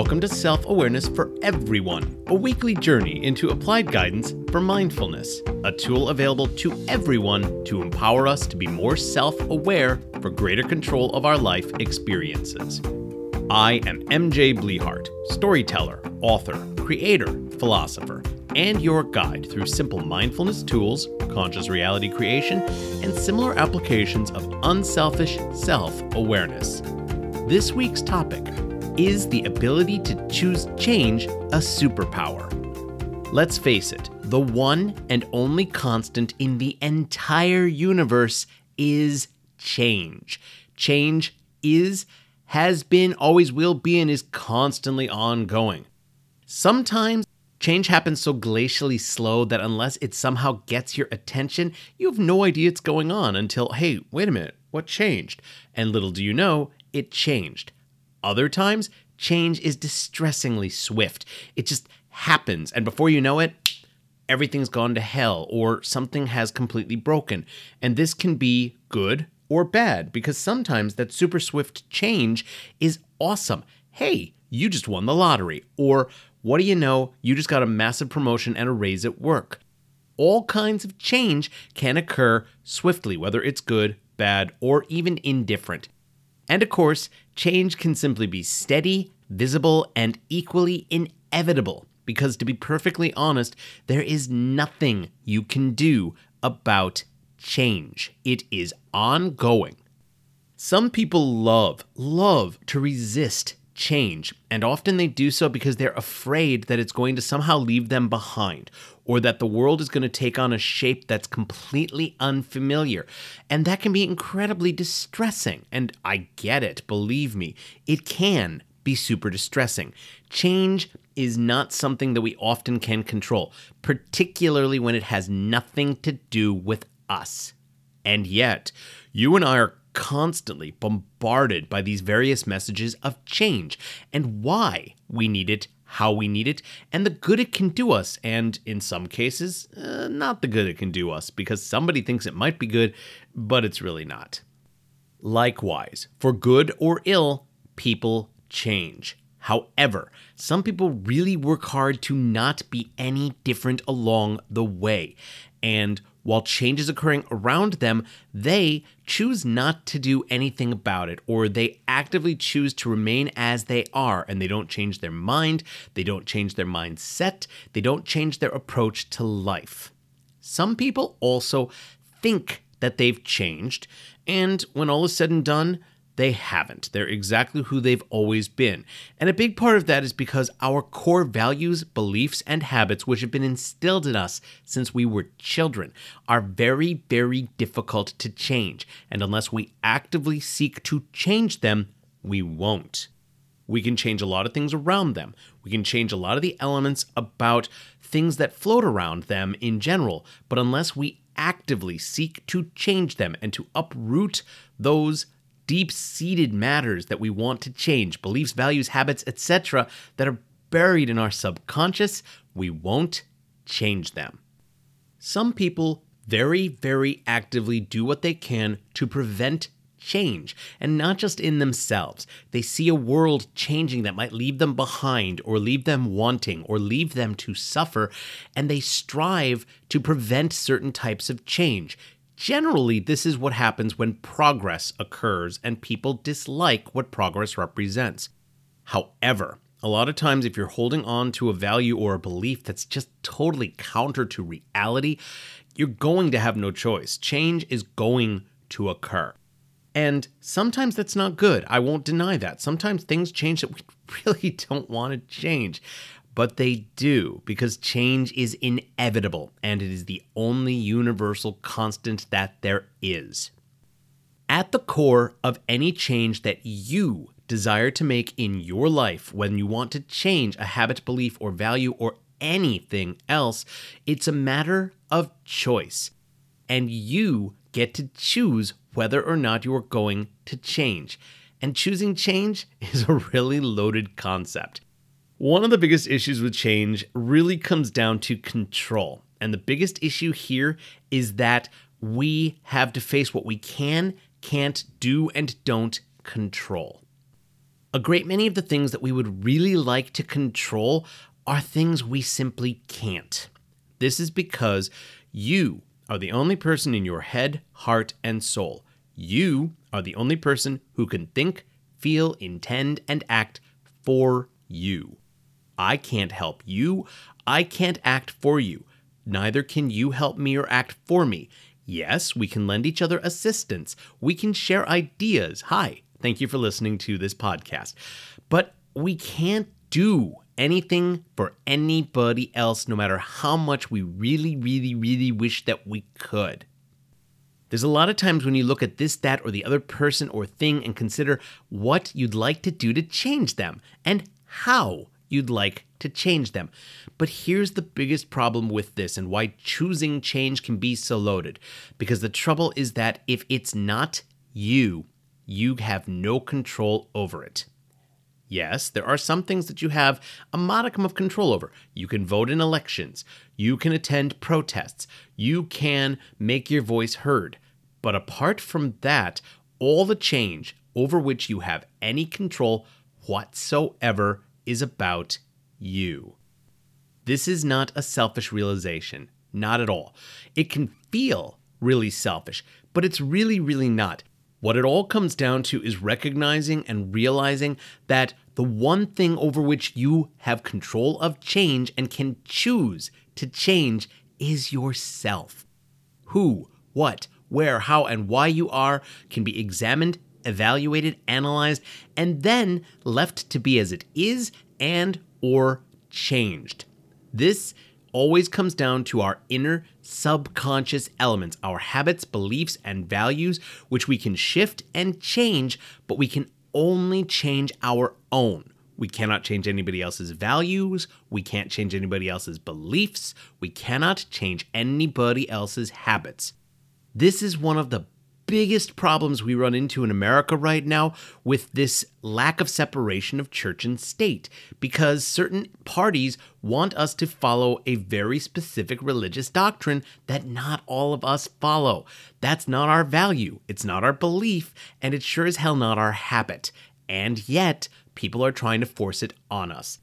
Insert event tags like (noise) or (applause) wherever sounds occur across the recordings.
Welcome to Self Awareness for Everyone, a weekly journey into applied guidance for mindfulness, a tool available to everyone to empower us to be more self aware for greater control of our life experiences. I am MJ Blehart, storyteller, author, creator, philosopher, and your guide through simple mindfulness tools, conscious reality creation, and similar applications of unselfish self awareness. This week's topic is the ability to choose change a superpower? Let's face it, the one and only constant in the entire universe is change. Change is, has been, always will be, and is constantly ongoing. Sometimes change happens so glacially slow that unless it somehow gets your attention, you have no idea it's going on until, hey, wait a minute, what changed? And little do you know, it changed. Other times, change is distressingly swift. It just happens, and before you know it, everything's gone to hell or something has completely broken. And this can be good or bad because sometimes that super swift change is awesome. Hey, you just won the lottery. Or what do you know? You just got a massive promotion and a raise at work. All kinds of change can occur swiftly, whether it's good, bad, or even indifferent. And of course, change can simply be steady, visible, and equally inevitable. Because to be perfectly honest, there is nothing you can do about change. It is ongoing. Some people love, love to resist change, and often they do so because they're afraid that it's going to somehow leave them behind or that the world is going to take on a shape that's completely unfamiliar. And that can be incredibly distressing. And I get it, believe me, it can be super distressing. Change is not something that we often can control, particularly when it has nothing to do with us. And yet, you and I are constantly bombarded by these various messages of change and why we need it, how we need it, and the good it can do us, and in some cases, uh, not the good it can do us, because somebody thinks it might be good, but it's really not. Likewise, for good or ill, people change. However, some people really work hard to not be any different along the way. And while change is occurring around them, they choose not to do anything about it, or they actively choose to remain as they are, and they don't change their mind, they don't change their mindset, they don't change their approach to life. Some people also think that they've changed, and when all is said and done, they haven't. They're exactly who they've always been. And a big part of that is because our core values, beliefs, and habits, which have been instilled in us since we were children, are very, very difficult to change. And unless we actively seek to change them, we won't. We can change a lot of things around them. We can change a lot of the elements about things that float around them in general. But unless we actively seek to change them and to uproot those deep seated matters that we want to change, beliefs, values, habits, etc., that are buried in our subconscious, we won't change them. Some people very, very actively do what they can to prevent change, and not just in themselves. They see a world changing that might leave them behind, or leave them wanting, or leave them to suffer, and they strive to prevent certain types of change. Generally, this is what happens when progress occurs and people dislike what progress represents. However, a lot of times, if you're holding on to a value or a belief that's just totally counter to reality, you're going to have no choice. Change is going to occur. And sometimes that's not good. I won't deny that. Sometimes things change that we (laughs) really don't want to change but they do because change is inevitable and it is the only universal constant that there is. At the core of any change that you desire to make in your life, when you want to change a habit, belief, or value, or anything else, it's a matter of choice. And you get to choose whether or not you are going to change. And choosing change (laughs) is a really loaded concept. One of the biggest issues with change really comes down to control. And the biggest issue here is that we have to face what we can, can't do, and don't control. A great many of the things that we would really like to control are things we simply can't. This is because you are the only person in your head, heart, and soul. You are the only person who can think, feel, intend, and act for you. I can't help you. I can't act for you. Neither can you help me or act for me. Yes, we can lend each other assistance. We can share ideas. Hi, thank you for listening to this podcast. But we can't do anything for anybody else, no matter how much we really, really, really wish that we could. There's a lot of times when you look at this, that, or the other person or thing and consider what you'd like to do to change them and how you'd like to change them. But here's the biggest problem with this and why choosing change can be so loaded. Because the trouble is that if it's not you, you have no control over it. Yes, there are some things that you have a modicum of control over. You can vote in elections, you can attend protests, you can make your voice heard. But apart from that, all the change over which you have any control whatsoever is about you. This is not a selfish realization, not at all. It can feel really selfish, but it's really, really not. What it all comes down to is recognizing and realizing that the one thing over which you have control of change and can choose to change is yourself. Who, what, where, how, and why you are can be examined evaluated, analyzed, and then left to be as it is and or changed. This always comes down to our inner subconscious elements, our habits, beliefs, and values, which we can shift and change, but we can only change our own. We cannot change anybody else's values. We can't change anybody else's beliefs. We cannot change anybody else's habits. This is one of the biggest problems we run into in America right now with this lack of separation of church and state because certain parties want us to follow a very specific religious doctrine that not all of us follow. That's not our value, it's not our belief, and it's sure as hell not our habit. And yet, people are trying to force it on us.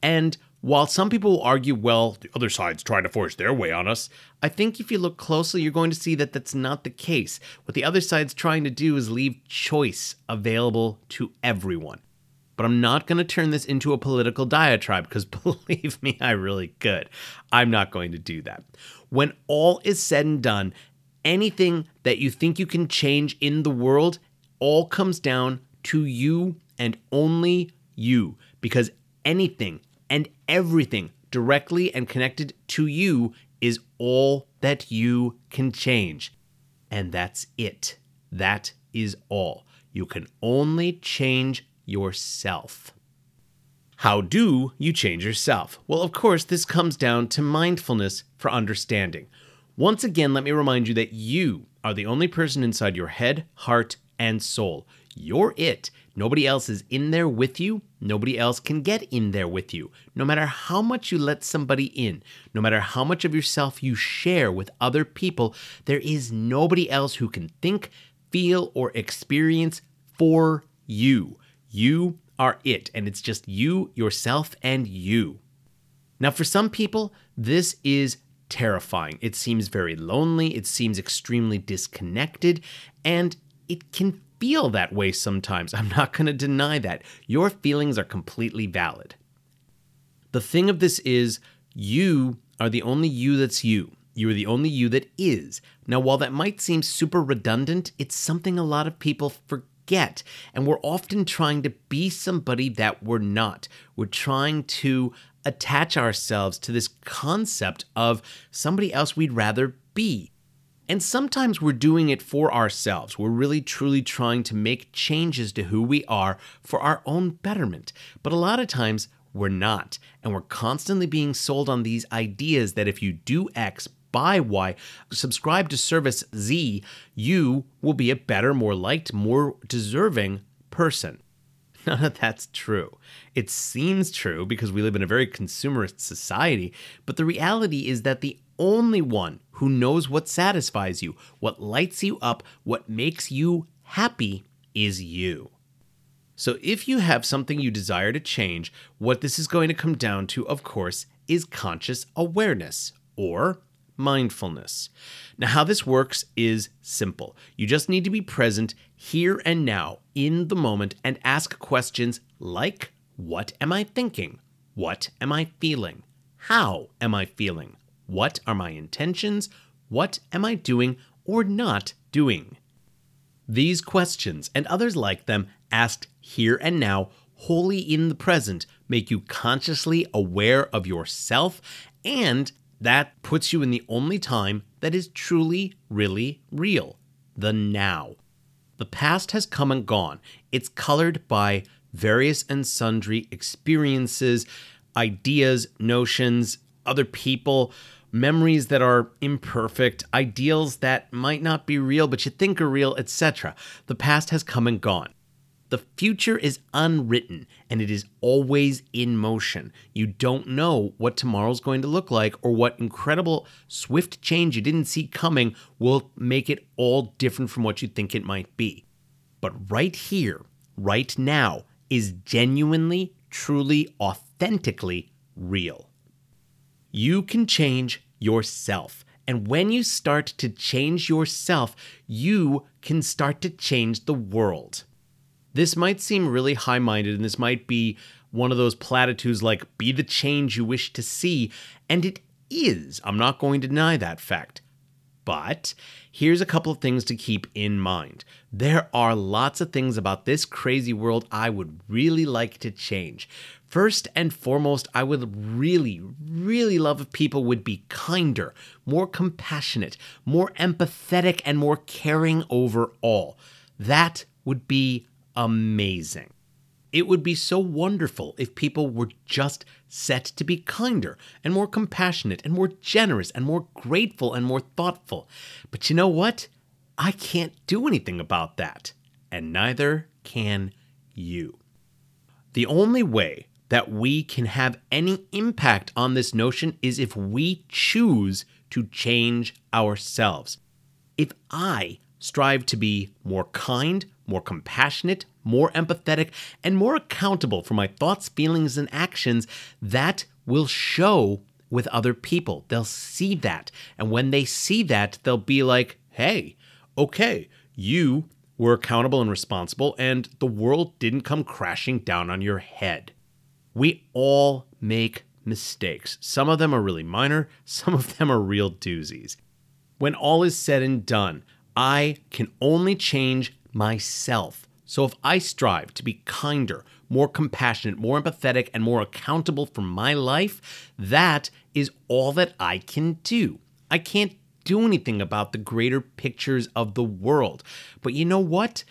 And while some people will argue, well, the other side's trying to force their way on us, I think if you look closely, you're going to see that that's not the case. What the other side's trying to do is leave choice available to everyone. But I'm not going to turn this into a political diatribe because (laughs) believe me, I really could. I'm not going to do that. When all is said and done, anything that you think you can change in the world all comes down to you and only you because anything and everything directly and connected to you is all that you can change. And that's it. That is all. You can only change yourself. How do you change yourself? Well, of course, this comes down to mindfulness for understanding. Once again, let me remind you that you are the only person inside your head, heart, and soul. You're it. Nobody else is in there with you. Nobody else can get in there with you. No matter how much you let somebody in, no matter how much of yourself you share with other people, there is nobody else who can think, feel, or experience for you. You are it, and it's just you, yourself, and you. Now, for some people, this is terrifying. It seems very lonely, it seems extremely disconnected, and it can feel that way sometimes. (laughs) I'm not going to deny that. Your feelings are completely valid. The thing of this is, you are the only you that's you. You are the only you that is. Now, while that might seem super redundant, it's something a lot of people forget. And we're often trying to be somebody that we're not. We're trying to attach ourselves to this concept of somebody else we'd rather be. And sometimes we're doing it for ourselves. We're really truly trying to make changes to who we are for our own betterment. But a lot of times we're not. And we're constantly being sold on these ideas that if you do X, buy Y, subscribe to service Z, you will be a better, more liked, more deserving person. (laughs) None of that's true. It seems true because we live in a very consumerist society, but the reality is that the only one who knows what satisfies you, what lights you up, what makes you happy is you. So, if you have something you desire to change, what this is going to come down to, of course, is conscious awareness or mindfulness. Now, how this works is simple. You just need to be present here and now in the moment and ask questions like What am I thinking? What am I feeling? How am I feeling? What are my intentions? What am I doing or not doing? These questions and others like them asked here and now, wholly in the present, make you consciously aware of yourself, and that puts you in the only time that is truly, really real the now. The past has come and gone. It's colored by various and sundry experiences, ideas, notions, other people, memories that are imperfect, ideals that might not be real but you think are real, etc. The past has come and gone. The future is unwritten and it is always in motion. You don't know what tomorrow's going to look like or what incredible swift change you didn't see coming will make it all different from what you think it might be. But right here, right now, is genuinely, truly, authentically real. You can change yourself. And when you start to change yourself, you can start to change the world. This might seem really high minded, and this might be one of those platitudes like, be the change you wish to see. And it is. I'm not going to deny that fact. But here's a couple of things to keep in mind. There are lots of things about this crazy world I would really like to change. First and foremost, I would really, really love if people would be kinder, more compassionate, more empathetic, and more caring overall. That would be amazing. It would be so wonderful if people were just set to be kinder and more compassionate and more generous and more grateful and more thoughtful. But you know what? I can't do anything about that. And neither can you. The only way that we can have any impact on this notion is if we choose to change ourselves. If I strive to be more kind, more compassionate, more empathetic, and more accountable for my thoughts, feelings, and actions, that will show with other people. They'll see that. And when they see that, they'll be like, hey, okay, you were accountable and responsible, and the world didn't come crashing down on your head. We all make mistakes. Some of them are really minor, (laughs) some of them are real doozies. When all is said and done, I can only change myself. So if I strive to be kinder, more compassionate, more empathetic, and more accountable for my life, that is all that I can do. I can't do anything about the greater pictures of the world. But you know what?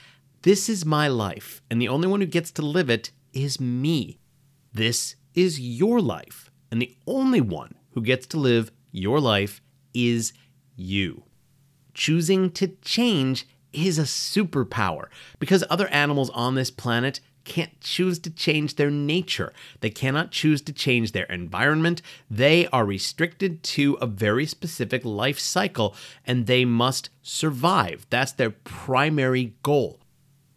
This is my life, and the only one who gets to live it is me. This is your life, and the only one who gets to live your life is you choosing to change is a superpower because other animals on this planet can't choose to change their nature. They cannot choose to change their environment. They are restricted to a very specific life cycle and they must survive. That's their primary goal.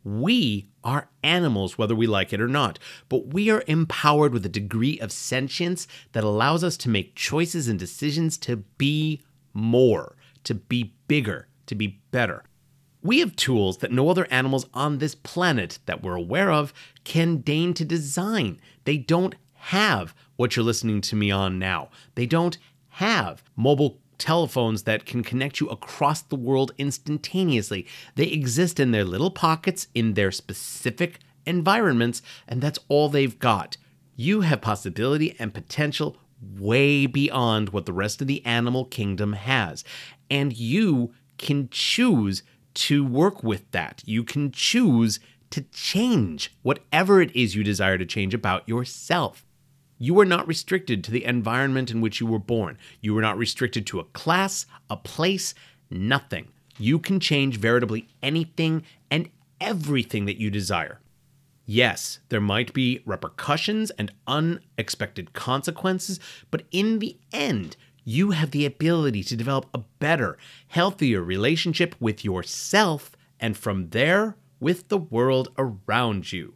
We are animals, whether we like it or not, but we are empowered with a degree of sentience that allows us to make choices and decisions to be more to be bigger, to be better. We have tools that no other animals on this planet that we're aware of can deign to design. They don't have what you're listening to me on now. They don't have mobile telephones that can connect you across the world instantaneously. They exist in their little pockets in their specific environments, and that's all they've got. You have possibility and potential way beyond what the rest of the animal kingdom has and you can choose to work with that. You can choose to change whatever it is you desire to change about yourself. You are not restricted to the environment in which you were born. You are not restricted to a class, a place, nothing. You can change veritably anything and everything that you desire. Yes, there might be repercussions and unexpected consequences, but in the end, you have the ability to develop a better, healthier relationship with yourself and from there with the world around you.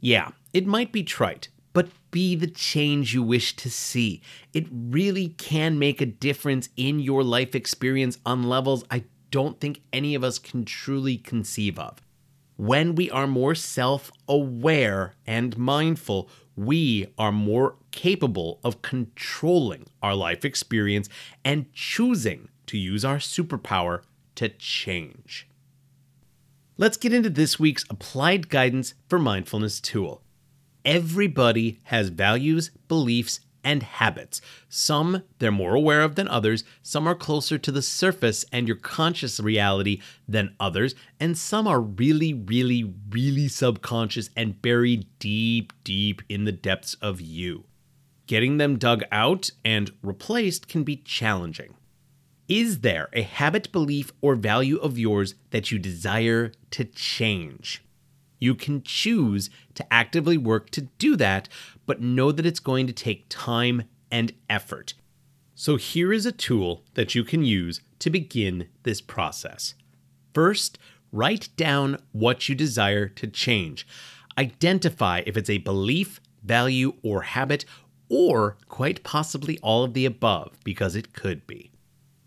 Yeah, it might be trite, but be the change you wish to see. It really can make a difference in your life experience on levels I don't think any of us can truly conceive of. When we are more self aware and mindful, we are more capable of controlling our life experience and choosing to use our superpower to change. Let's get into this week's applied guidance for mindfulness tool. Everybody has values, beliefs, and habits. Some they're more aware of than others, some are closer to the surface and your conscious reality than others, and some are really, really, really subconscious and buried deep, deep in the depths of you. Getting them dug out and replaced can be challenging. Is there a habit, belief, or value of yours that you desire to change? You can choose to actively work to do that, but know that it's going to take time and effort. So, here is a tool that you can use to begin this process. First, write down what you desire to change. Identify if it's a belief, value, or habit, or quite possibly all of the above, because it could be.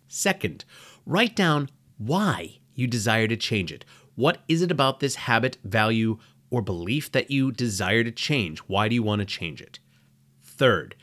Second, write down why you desire to change it. What is it about this habit, value, or belief that you desire to change? Why do you want to change it? Third,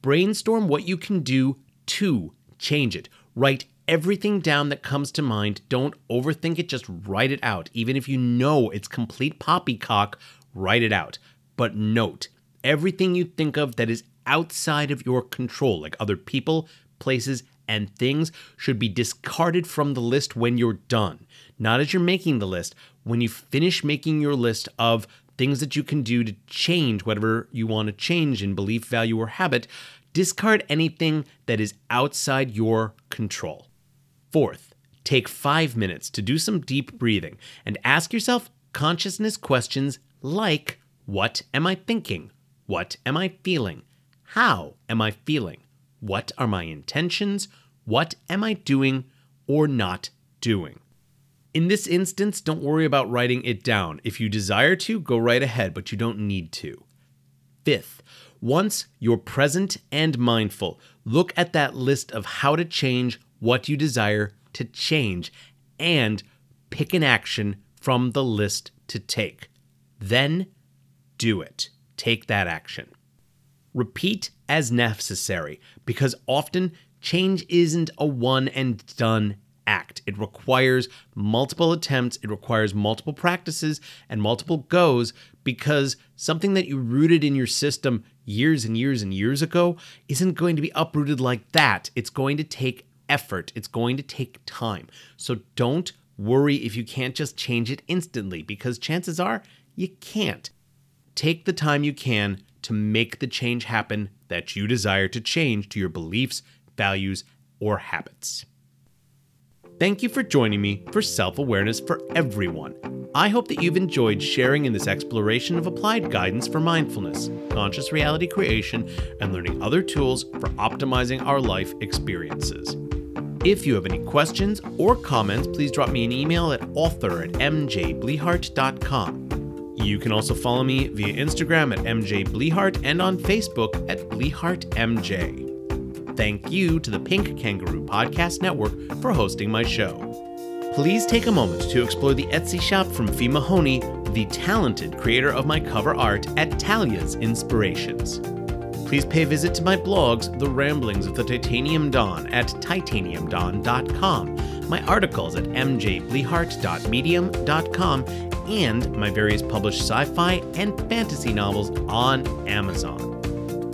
brainstorm what you can do to change it. Write everything down that comes to mind. Don't overthink it, just write it out. Even if you know it's complete poppycock, write it out. But note everything you think of that is outside of your control, like other people, places, and things, should be discarded from the list when you're done not as you're making the list. When you finish making your list of things that you can do to change whatever you want to change in belief, value, or habit, discard anything that is outside your control. Fourth, take five minutes to do some deep breathing and ask yourself consciousness questions like What am I thinking? What am I feeling? How am I feeling? What are my intentions? What am I doing or not doing? In this instance, don't worry about writing it down. If you desire to, go right ahead, but you don't need to. Fifth, once you're present and mindful, look at that list of how to change what you desire to change and pick an action from the list to take. Then do it. Take that action. Repeat as necessary because often change isn't a one and done act. It requires multiple attempts, it requires multiple practices and multiple goes because something that you rooted in your system years and years and years ago isn't going to be uprooted like that. It's going to take effort, it's going to take time. So don't worry if you can't just change it instantly because chances are you can't. Take the time you can to make the change happen that you desire to change to your beliefs, values, or habits. Thank you for joining me for Self Awareness for Everyone. I hope that you've enjoyed sharing in this exploration of applied guidance for mindfulness, conscious reality creation, and learning other tools for optimizing our life experiences. If you have any questions or comments, please drop me an email at author at mjblehart.com. You can also follow me via Instagram at mjblehart and on Facebook at blehartmj. Thank you to the Pink Kangaroo Podcast Network for hosting my show. Please take a moment to explore the Etsy shop from Fee Mahoney, the talented creator of my cover art at Talia's Inspirations. Please pay a visit to my blogs, The Ramblings of the Titanium Dawn, at titaniumdawn.com, my articles at mjblehart.medium.com, and my various published sci fi and fantasy novels on Amazon.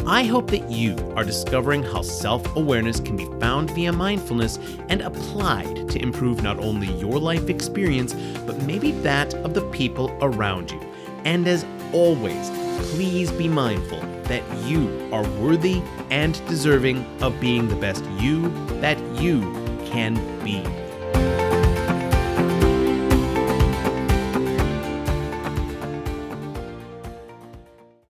I hope that you are discovering how self awareness can be found via mindfulness and applied to improve not only your life experience, but maybe that of the people around you. And as always, please be mindful that you are worthy and deserving of being the best you that you can be.